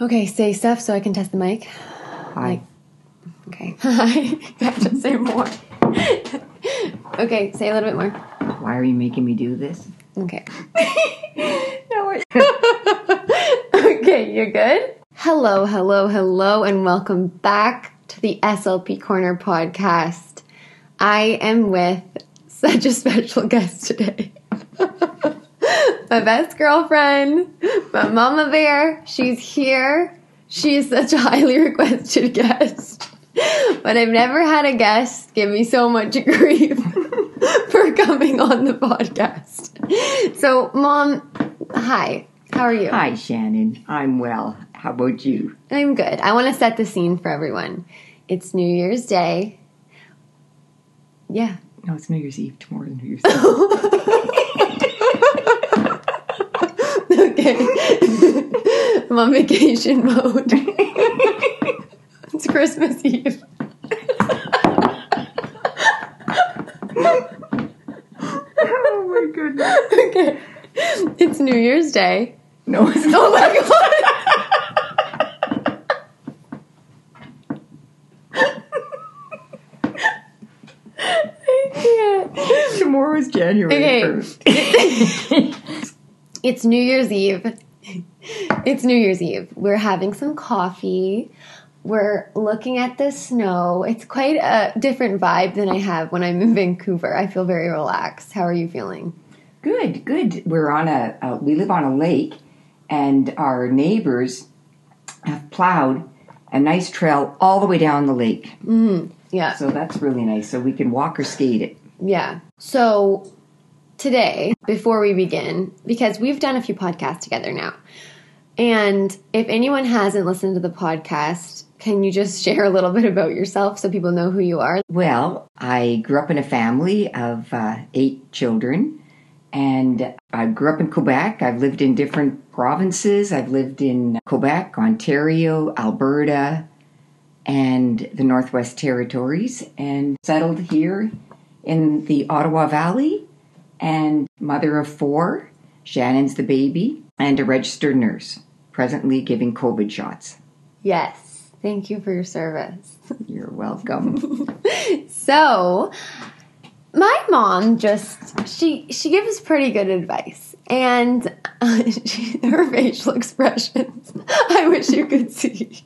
Okay, say stuff so I can test the mic. Hi. Okay. Hi. To say more. okay, say a little bit more. Why are you making me do this? Okay. Okay, you're good? Hello, hello, hello, and welcome back to the SLP Corner podcast. I am with such a special guest today. My best girlfriend, my mama bear. She's here. She's such a highly requested guest. But I've never had a guest give me so much grief for coming on the podcast. So, mom, hi. How are you? Hi, Shannon. I'm well. How about you? I'm good. I want to set the scene for everyone. It's New Year's Day. Yeah. No, it's New Year's Eve. Tomorrow's New Year's Eve. Okay. I'm on vacation mode. it's Christmas Eve. oh my goodness. Okay. It's New Year's Day. No, it's not. Oh my god. I can't. Tomorrow's January Okay. 1st. It's New Year's Eve. It's New Year's Eve. We're having some coffee. We're looking at the snow. It's quite a different vibe than I have when I'm in Vancouver. I feel very relaxed. How are you feeling? Good, good. We're on a, uh, we live on a lake, and our neighbors have plowed a nice trail all the way down the lake. Yeah. So that's really nice. So we can walk or skate it. Yeah. So today, before we begin, because we've done a few podcasts together now, and if anyone hasn't listened to the podcast, can you just share a little bit about yourself so people know who you are? Well, I grew up in a family of uh, eight children, and I grew up in Quebec. I've lived in different provinces. I've lived in Quebec, Ontario, Alberta, and the Northwest Territories, and settled here in the Ottawa Valley. And mother of four, Shannon's the baby, and a registered nurse, presently giving COVID shots. Yes. Thank you for your service. You're welcome. So, my mom just she she gives pretty good advice, and uh, she, her facial expressions I wish you could see.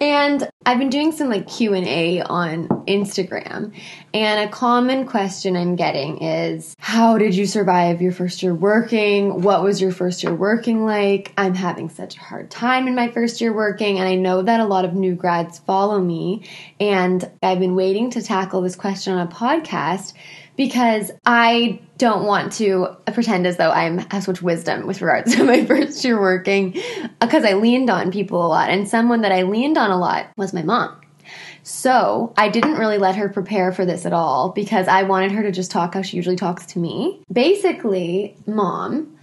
And I've been doing some like Q and A on Instagram, and a common question I'm getting is, "How did you survive your first year working? What was your first year working like? I'm having such a hard time in my first year working, and I know that a lot of new grads follow me, and I've been waiting to tackle this question on a podcast because I don't want to pretend as though I'm have so much wisdom with regards to my first year working uh, because I leaned on people a lot and someone that I leaned on a lot was my mom. So I didn't really let her prepare for this at all because I wanted her to just talk how she usually talks to me. Basically, mom,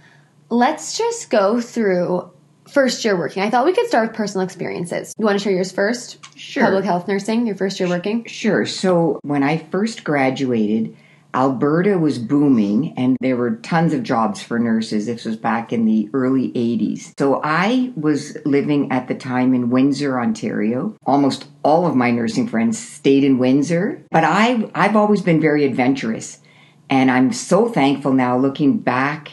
let's just go through first year working. I thought we could start with personal experiences. You want to share yours first? Sure. Public health nursing, your first year working? Sure. So when I first graduated, Alberta was booming and there were tons of jobs for nurses. This was back in the early 80s. So I was living at the time in Windsor, Ontario. Almost all of my nursing friends stayed in Windsor, but I I've always been very adventurous. And I'm so thankful now looking back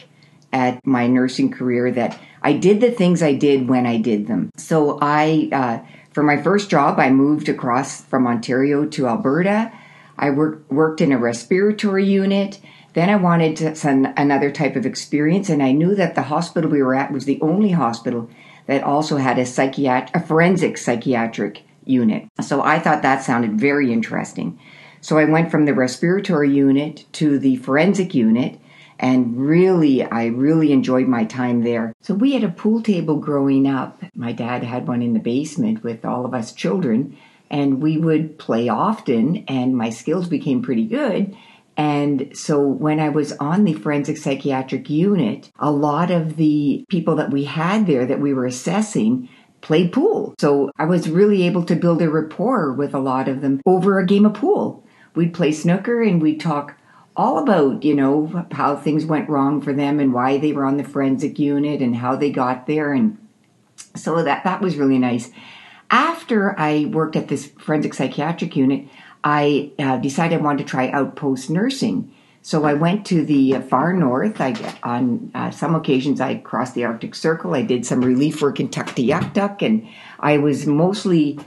at my nursing career that I did the things I did when I did them. So I, uh, for my first job, I moved across from Ontario to Alberta. I worked worked in a respiratory unit. Then I wanted to, some, another type of experience, and I knew that the hospital we were at was the only hospital that also had a psychiat- a forensic psychiatric unit. So I thought that sounded very interesting. So I went from the respiratory unit to the forensic unit and really I really enjoyed my time there. So we had a pool table growing up. My dad had one in the basement with all of us children and we would play often and my skills became pretty good. And so when I was on the forensic psychiatric unit, a lot of the people that we had there that we were assessing played pool. So I was really able to build a rapport with a lot of them over a game of pool. We'd play snooker and we'd talk all about, you know, how things went wrong for them and why they were on the forensic unit and how they got there and So that that was really nice. After I worked at this forensic psychiatric unit, I uh, decided I wanted to try outpost nursing. So I went to the far north. I on uh, some occasions I crossed the Arctic Circle. I did some relief work in Tuktoyaktuk, and I was mostly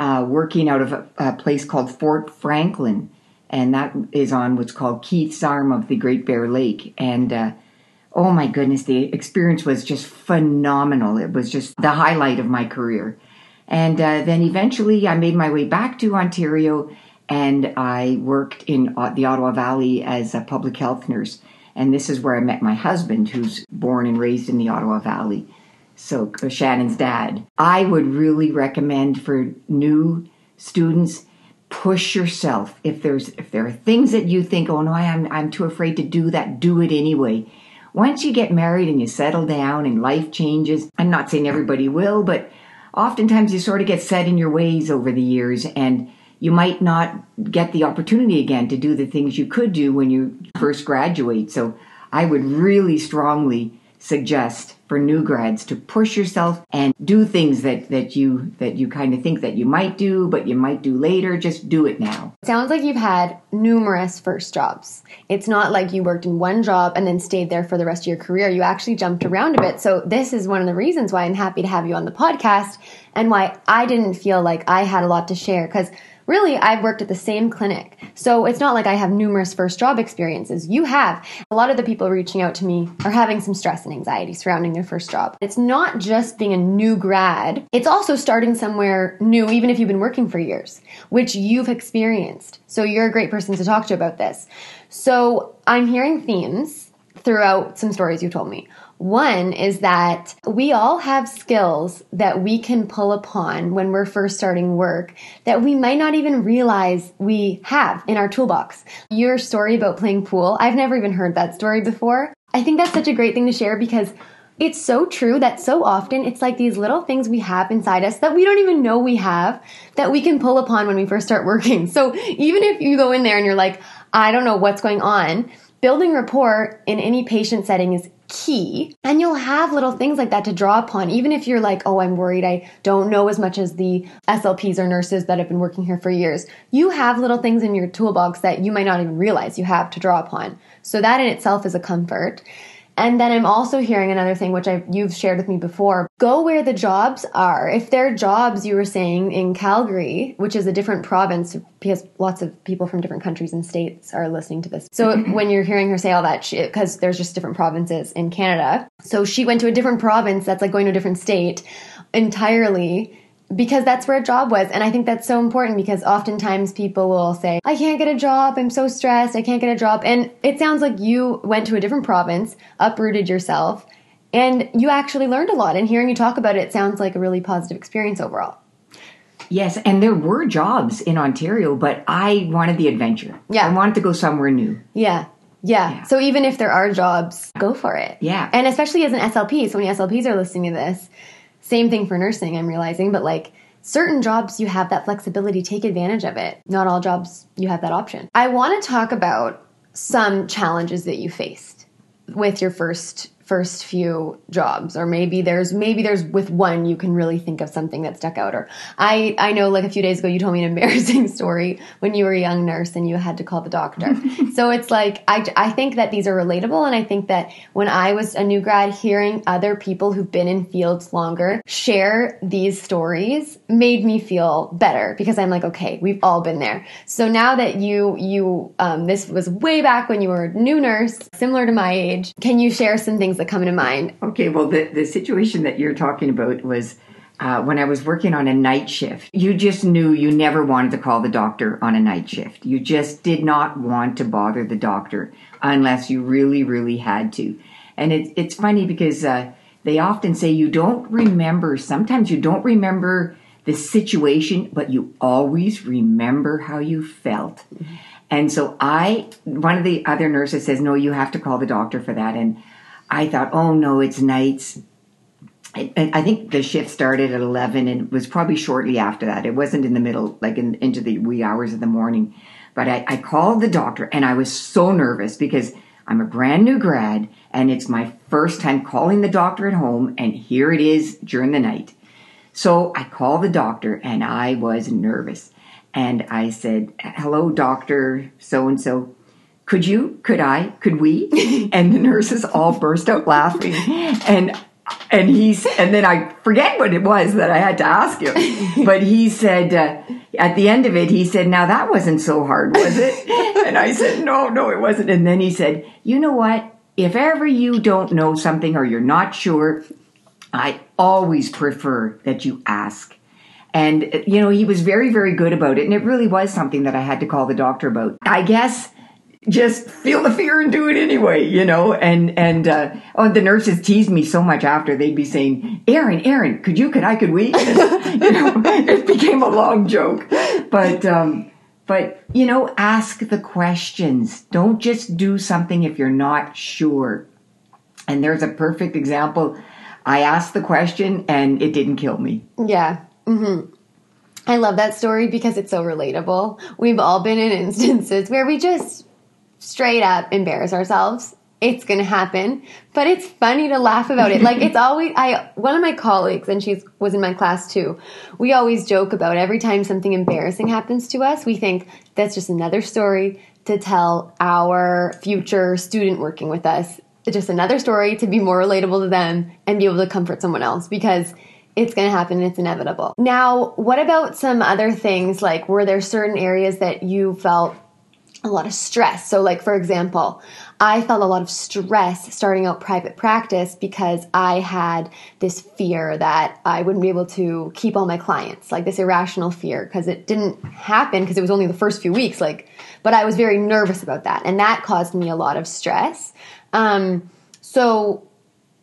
uh, working out of a, a, place called Fort Franklin, and that is on what's called Keith's Arm of the Great Bear Lake. And uh, oh my goodness, the experience was just phenomenal. It was just the highlight of my career. And uh, then eventually, I made my way back to Ontario and I worked in the Ottawa Valley as a public health nurse. And this is where I met my husband, who's born and raised in the Ottawa Valley. So, uh, Shannon's dad. I would really recommend for new students push yourself. If there's if there are things that you think, oh no, I'm I'm too afraid to do that, do it anyway. Once you get married and you settle down and life changes, I'm not saying everybody will, but oftentimes you sort of get set in your ways over the years and you might not get the opportunity again to do the things you could do when you first graduate. So I would really strongly suggest for new grads to push yourself and do things that, that you that you kind of think that you might do but you might do later. Just do it now. Sounds like you've had numerous first jobs. It's not like you worked in one job and then stayed there for the rest of your career. You actually jumped around a bit. So this is one of the reasons why i'm happy to have you on the podcast and why i didn't feel like i had a lot to share because really, I've worked at the same clinic. So it's not like I have numerous first job experiences. You have. A lot of the people reaching out to me are having some stress and anxiety surrounding their first job. It's not just being a new grad, it's also starting somewhere new, even if you've been working for years, which you've experienced. So you're a great person to talk to about this. So I'm hearing themes throughout some stories you told me. One is that we all have skills that we can pull upon when we're first starting work that we might not even realize we have in our toolbox. Your story about playing pool, I've never even heard that story before. I think that's such a great thing to share because it's so true that so often it's like these little things we have inside us that we don't even know we have that we can pull upon when we first start working. So even if you go in there and you're like, I don't know what's going on, building rapport in any patient setting is key. And you'll have little things like that to draw upon, even if you're like, oh, I'm worried I don't know as much as the SLPs or nurses that have been working here for years. You have little things in your toolbox that you might not even realize you have to draw upon. So that in itself is a comfort. And then I'm also hearing another thing, which I, you've shared with me before. Go where the jobs are. If there are jobs, you were saying in Calgary, which is a different province, because lots of people from different countries and states are listening to this. So mm-hmm. when you're hearing her say all that, because there's just different provinces in Canada. So she went to a different province that's like going to a different state entirely because that's where a job was. And I think that's so important because oftentimes people will say, I can't get a job. I'm so stressed. I can't get a job. And it sounds like you went to a different province, uprooted yourself, and you actually learned a lot. And hearing you talk about it, it sounds like a really positive experience overall. Yes, and there were jobs in Ontario, but I wanted the adventure. Yeah. I wanted to go somewhere new. Yeah. Yeah. yeah. So even if there are jobs, go for it. Yeah. And especially as an SLP, so many SLPs are listening to this, same thing for nursing, I'm realizing, but like certain jobs you have that flexibility, take advantage of it. Not all jobs you have that option. I want to talk about some challenges that you faced with your first first few jobs or maybe there's maybe there's with one you can really think of something that stuck out or i i know like a few days ago you told me an embarrassing story when you were a young nurse and you had to call the doctor. So it's like i i think that these are relatable and i think that when i was a new grad hearing other people who've been in fields longer share these stories made me feel better because i'm like okay we've all been there. So now that you you um, this was way back when you were a new nurse similar to my age can you share some things that come to mind? Okay, well, the, the situation that you're talking about was uh, when I was working on a night shift. You just knew you never wanted to call the doctor on a night shift. You just did not want to bother the doctor unless you really, really had to. And it, it's funny because uh, they often say you don't remember, sometimes you don't remember the situation, but you always remember how you felt. Mm-hmm. And so I, one of the other nurses says, no, you have to call the doctor for that. And I thought, oh no, it's nights. I, think the shift started at 11 and it was probably shortly after that. It wasn't in the middle, like in, into the wee hours of the morning. But I, I called the doctor and I was so nervous because I'm a brand new grad and it's my first time calling the doctor at home and here it is during the night. So I called the doctor and I was nervous. And I said, hello, doctor so and so. Could you, could I, could we? and the nurses all burst out laughing. And and he's and then I forget what it was that I had to ask him, but he said uh, at the end of it, he said, "Now that wasn't so hard, was it?" and I said, "No, no, it wasn't." And then he said, "You know what? If ever you don't know something or you're not sure, I always prefer that you ask." And you know, he was very, very good about it, and it really was something that I had to call the doctor about. I guess just feel the fear and do it anyway, you know. And and uh, oh, the nurses teased me so much after they'd be saying, "Aaron, Aaron, could you, could I, could we?" You know, it became a long joke, but. um but you know, ask the questions. Don't just do something if you're not sure. And there's a perfect example. I asked the question and it didn't kill me. Yeah. Mm-hmm. I love that story because it's so relatable. We've all been in instances where we just straight up embarrass ourselves. It's gonna happen, but it's funny to laugh about it. Like it's always I one of my colleagues and she was in my class too. We always joke about every time something embarrassing happens to us, we think that's just another story to tell our future student working with us. It's just another story to be more relatable to them and be able to comfort someone else because it's going to happen it's inevitable. Now, what about some other things like were there certain areas that you felt a lot of stress. So, like, for example, I felt a lot of stress starting out private practice because I had this fear that I wouldn't be able to keep all my clients, like this irrational fear, because it didn't happen because it was only the first few weeks. Like, but I was very nervous about that, and that caused me a lot of stress. Um, so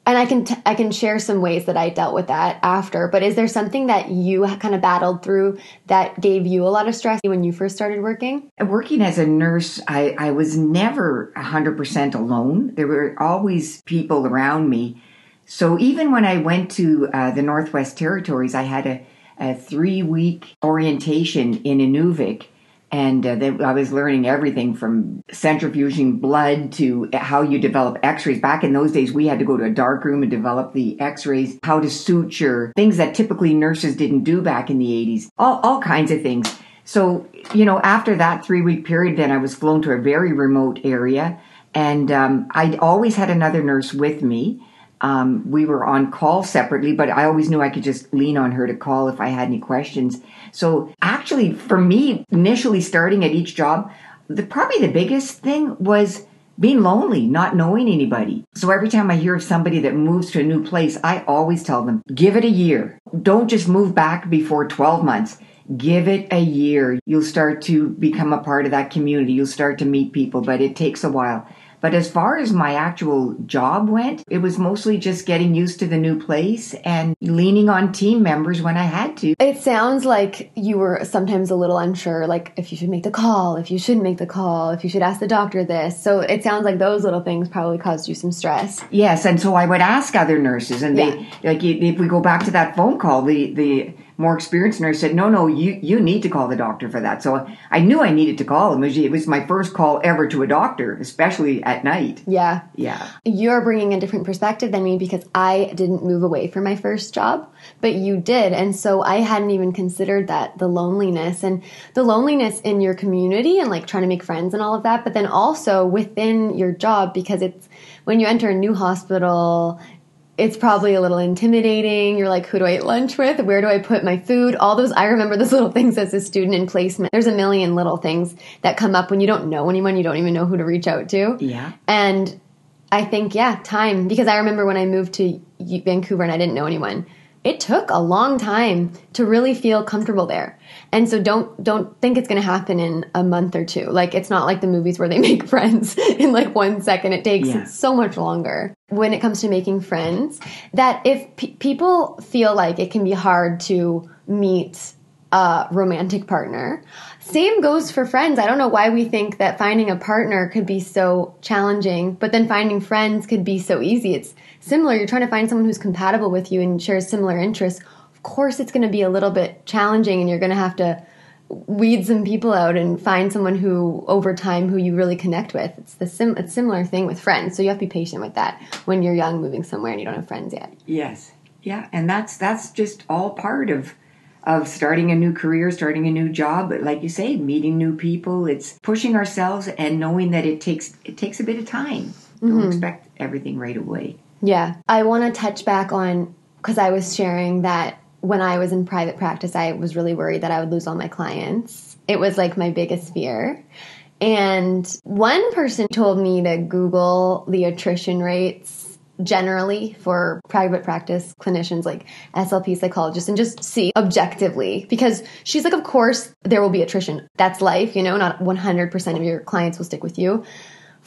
and I can t- I can share some ways that I dealt with that after. But is there something that you kind of battled through that gave you a lot of stress when you first started working? Working as a nurse, I, I was never 100% alone. There were always people around me. So even when I went to uh, the Northwest Territories, I had a, a three week orientation in Inuvik and uh, then I was learning everything from centrifuging blood to how you develop x-rays. Back in those days, we had to go to a dark room and develop the x-rays, how to suture, things that typically nurses didn't do back in the 80s, all, all kinds of things. So, you know, after that three week period, then I was flown to a very remote area and um, I always had another nurse with me. Um, we were on call separately, but I always knew I could just lean on her to call if I had any questions. So actually, for me, initially starting at each job, the probably the biggest thing was being lonely, not knowing anybody. So every time I hear of somebody that moves to a new place, I always tell them, give it a year. Don't just move back before 12 months. Give it a year. You'll start to become a part of that community. You'll start to meet people, but it takes a while. But as far as my actual job went, it was mostly just getting used to the new place and leaning on team members when I had to. It sounds like you were sometimes a little unsure, like if you should make the call, if you shouldn't make the call, if you should ask the doctor this. So it sounds like those little things probably caused you some stress. Yes, and so I would ask other nurses, and they yeah. like if we go back to that phone call, the the more experienced nurse said, "No, no, you you need to call the doctor for that." So I knew I needed to call him. It was my first call ever to a doctor, especially at night. Yeah, yeah. You're bringing a different perspective than me because I didn't move away from my first job, but you did, and so I hadn't even considered that the loneliness and the loneliness in your community and like trying to make friends and all of that, but then also within your job because it's when you enter a new hospital it's probably a little intimidating. You're like, who do I eat lunch with? Where do I put my food? All those, I remember those little things as a student in placement. There's a million little things that come up when you don't know anyone, you don't even know who to reach out to. Yeah. And I think, yeah, time. Because I remember when I moved to Vancouver and I didn't know anyone it took a long time to really feel comfortable there. And so don't don't think it's going to happen in a month or two. Like it's not like the movies where they make friends in like 1 second. It takes yeah. so much longer. When it comes to making friends, that if pe- people feel like it can be hard to meet a romantic partner, same goes for friends. I don't know why we think that finding a partner could be so challenging, but then finding friends could be so easy. It's similar. You're trying to find someone who's compatible with you and shares similar interests. Of course, it's going to be a little bit challenging and you're going to have to weed some people out and find someone who over time who you really connect with. It's the sim- it's similar thing with friends. So you have to be patient with that when you're young, moving somewhere and you don't have friends yet. Yes. Yeah, and that's that's just all part of of starting a new career, starting a new job, but like you say, meeting new people. It's pushing ourselves and knowing that it takes it takes a bit of time. Don't mm-hmm. expect everything right away. Yeah. I want to touch back on because I was sharing that when I was in private practice, I was really worried that I would lose all my clients. It was like my biggest fear. And one person told me to Google the attrition rates generally for private practice clinicians like SLP psychologists and just see objectively because she's like of course there will be attrition that's life you know not 100% of your clients will stick with you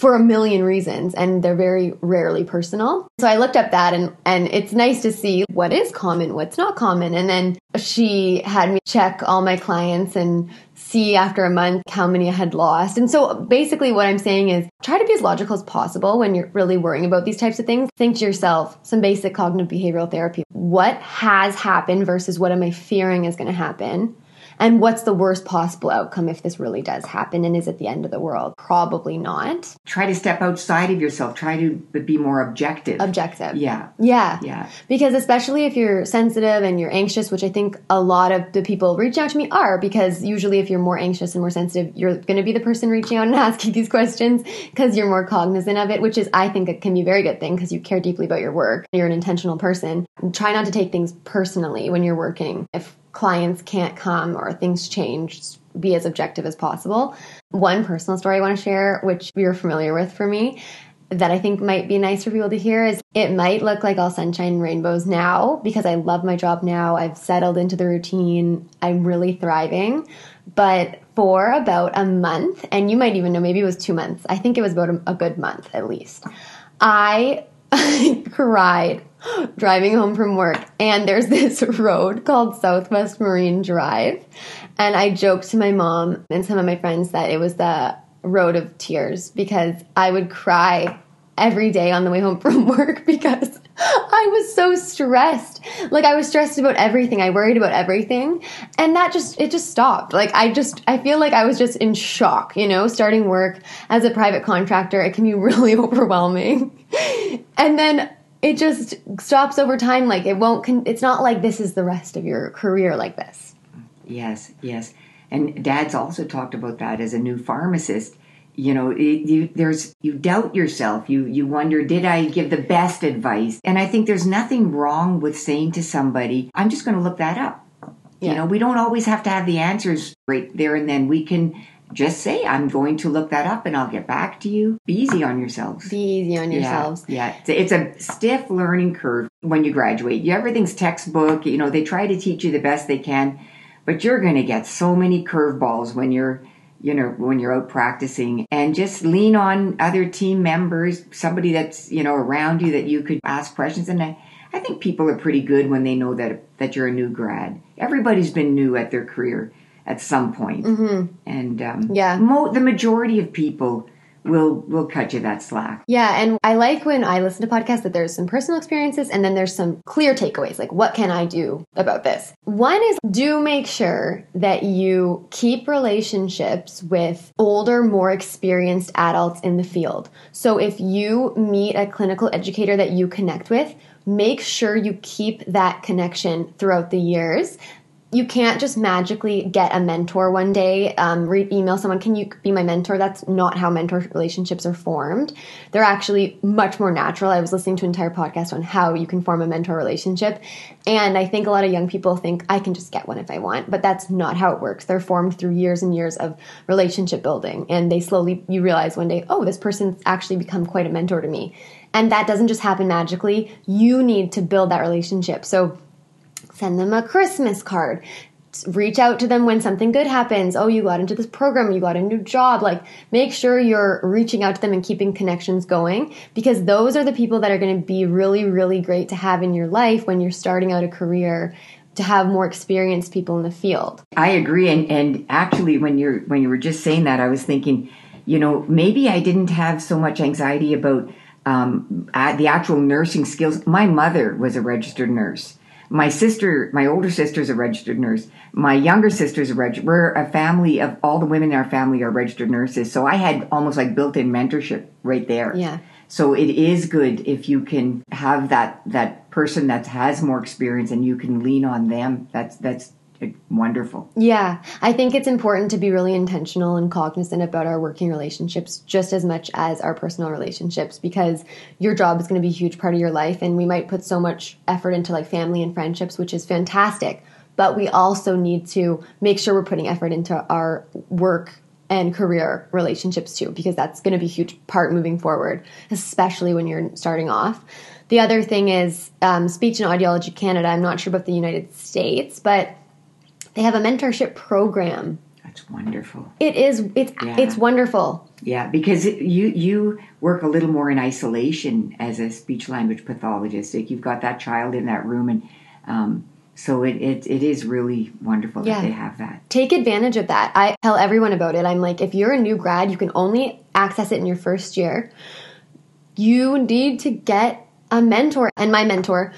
for a million reasons and they're very rarely personal. So I looked up that and and it's nice to see what is common, what's not common. And then she had me check all my clients and see after a month how many I had lost. And so basically what I'm saying is try to be as logical as possible when you're really worrying about these types of things. Think to yourself some basic cognitive behavioral therapy. What has happened versus what am I fearing is going to happen? And what's the worst possible outcome if this really does happen? And is it the end of the world? Probably not. Try to step outside of yourself. Try to be more objective. Objective. yeah. Yeah. Yeah. Because especially if you're sensitive and you're anxious, which I think a lot of the people reaching out to me are, because usually if you're more anxious and more sensitive, you're going to be the person reaching out and asking these questions because you're more cognizant of it, which is, I think, it can be a very good thing because you care deeply about your work. You're an intentional person. Try not to take things personally when you're working. If clients can't come or things change, be as objective as possible. One personal story I want to share, which you're familiar with for me, that I think might be nice for people to hear is it might look like all sunshine and rainbows now because I love my job now. I've settled into the routine. I'm really thriving. But for about a month, and you might even know maybe it was two months, I think it was about a, a good month at least, I cried driving home from work and there's this road called Southwest Marine Drive and I joked to my mom and some of my friends that it was the road of tears because I would cry every day on the way home from work because I was so stressed. Like I was stressed about everything. I worried about everything. And that just it just stopped. Like I just I feel like I was just in shock, you know, starting work as a private contractor, it can be really overwhelming. And then it just stops over time like it won't con- it's not like this is the rest of your career like this. Yes, yes. And Dad's also talked about that as a new pharmacist. You know, it, you, there's you doubt yourself. You you wonder, did I give the best advice? And I think there's nothing wrong with saying to somebody, "I'm just going to look that up." You know, we don't always have to have the answers right there and then. We can just say, "I'm going to look that up, and I'll get back to you." Be easy on yourselves. Be easy on yourselves. Yeah, yeah. It's, a, it's a stiff learning curve when you graduate. You, everything's textbook. You know, they try to teach you the best they can, but you're going to get so many curveballs when you're, you know, when you're out practicing. And just lean on other team members, somebody that's you know around you that you could ask questions. And I, I think people are pretty good when they know that that you're a new grad. Everybody's been new at their career at some point, mm-hmm. and um, Yeah. mo- the majority of people will will cut you that slack. Yeah, and I like when I listen to podcasts that there's some personal experiences and then there's some clear takeaways like what can I do about this? One is do make sure that you keep relationships with older, more experienced adults in the field. So if you meet a clinical educator that you connect with, make sure you keep that connection throughout the years you can't just magically get a mentor one day um, re- email someone can you be my mentor? That's not how mentor relationships are formed. They're actually much more natural. I was listening to an entire podcast on how you can form a mentor relationship and i think a lot of young people think i can just get one if i want but that's not how it works. They're formed through years and years of relationship building and they slowly you realize one day oh this person's actually become quite a mentor to me. And that doesn't just happen magically. You need to build that relationship. So send them a Christmas card. Reach out to them when something good happens. Oh, you got into this program, you got a new job. Like, make sure you're reaching out to them and keeping connections going because those are the people that are going to be really, really great to have in your life when you're starting out a career to have more experienced people in the field. I agree, and and actually, when you're when you were just saying that, I was thinking, you know, maybe I didn't have so much anxiety about um, the actual nursing skills. My mother was a registered nurse. My sister, my older sister's a registered nurse. My younger sister's a registered. We're a family of all the women in our family are registered nurses. So I had almost like built-in mentorship right there. Yeah. So it is good if you can have that that person that has more experience and you can lean on them. That's that's wonderful. Yeah, I think it's important to be really intentional and cognizant about our working relationships just as much as our personal relationships because your job is going to be a huge part of your life and we might put so much effort into like family and friendships, which is fantastic. But we also need to make sure we're putting effort into our work and career relationships too, because that's going to be a huge part moving forward, especially when you're starting off. The other thing is um, Speech and Audiology Canada. I'm not sure about the United States, but they have a mentorship program. That's wonderful. It is. It's Yeah. it's wonderful. Yeah, because it, you you work a little more in isolation as a speech language pathologist. Like you've got that child in that room, and um, so it, it it is really wonderful Yeah. that they have that. Take advantage of that. I tell everyone about it. I'm like, if you're a new grad, you can only access it in your first year. You need to get a mentor. And my mentor,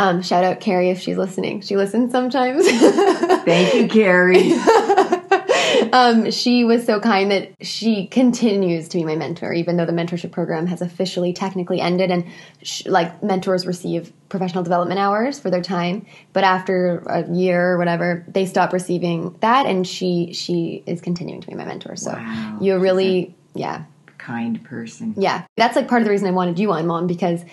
um, shout out Carrie if she's listening. She listens sometimes. Thank you, Carrie. um, she was so kind that she continues to be my mentor, even though the mentorship program has officially technically ended. And sh- like mentors receive professional development hours for their time, but after a year or whatever, they stop receiving that, and she she is continuing to be my mentor. So Wow. you really, yeah, kind person. yeah. That's like part of the reason I wanted you on, mom, because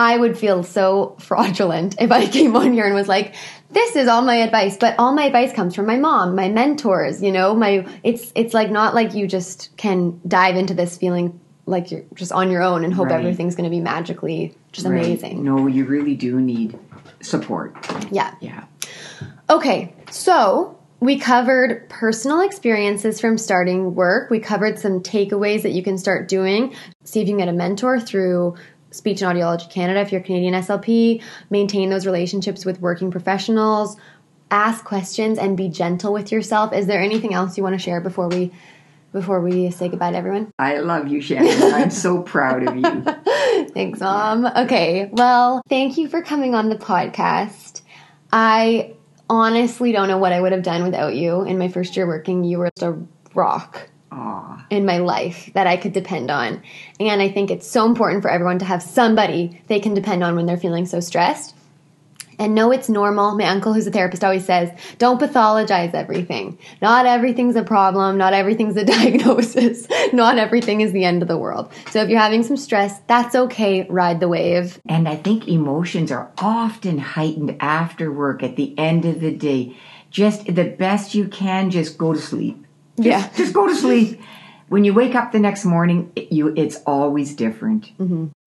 I would feel so fraudulent if I came on here and was like, this is all my advice, but all my advice comes from my mom, my mentors, you know, my it's it's like not like you just can dive into this feeling like you're just on your own and hope Right. everything's going to be magically just Right. amazing. No, you really do need support. Yeah. Yeah. Okay, so we covered personal experiences from starting work. We covered some takeaways that you can start doing. See if you can get a mentor through Speech and Audiology Canada if you're Canadian SLP. Maintain those relationships with working professionals. Ask questions and be gentle with yourself. Is there anything else you want to share before we before we say goodbye to everyone? I love you, Shannon. I'm so proud of you. Thanks, Mom. Okay, well, thank you for coming on the podcast. I honestly don't know what I would have done without you. In my first year working, you were just a rock Aw. in my life that I could depend on. And I think it's so important for everyone to have somebody they can depend on when they're feeling so stressed. And know it's normal. My uncle, who's a therapist, always says, don't pathologize everything. Not everything's a problem. Not everything's a diagnosis. Not everything is the end of the world. So if you're having some stress, that's okay. Ride the wave. And I think emotions are often heightened after work at the end of the day. Just the best you can, just go to sleep. Yeah. Just go to sleep. When you wake up the next morning, it, you it's always different.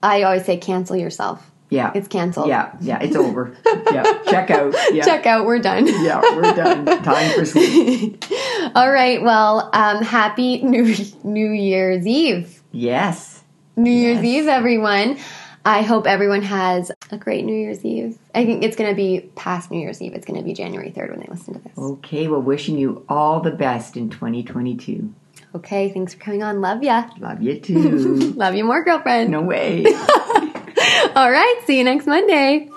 I always say cancel yourself. Yeah. It's canceled. Yeah, yeah, it's over. yeah, check out. Yeah. Check out. We're done. Yeah, we're done. Time for sleep. All right. Well, um, happy New New Year's Eve. Yes. New Year's Eve, everyone. I hope everyone has a great New Year's Eve. I think it's going to be past New Year's Eve. It's going to be January 3rd when they listen to this. Okay, well, wishing you all the best in 2022. Okay, thanks for coming on. Love ya. Love you too. Love you more, girlfriend. no way. All right, see you next Monday.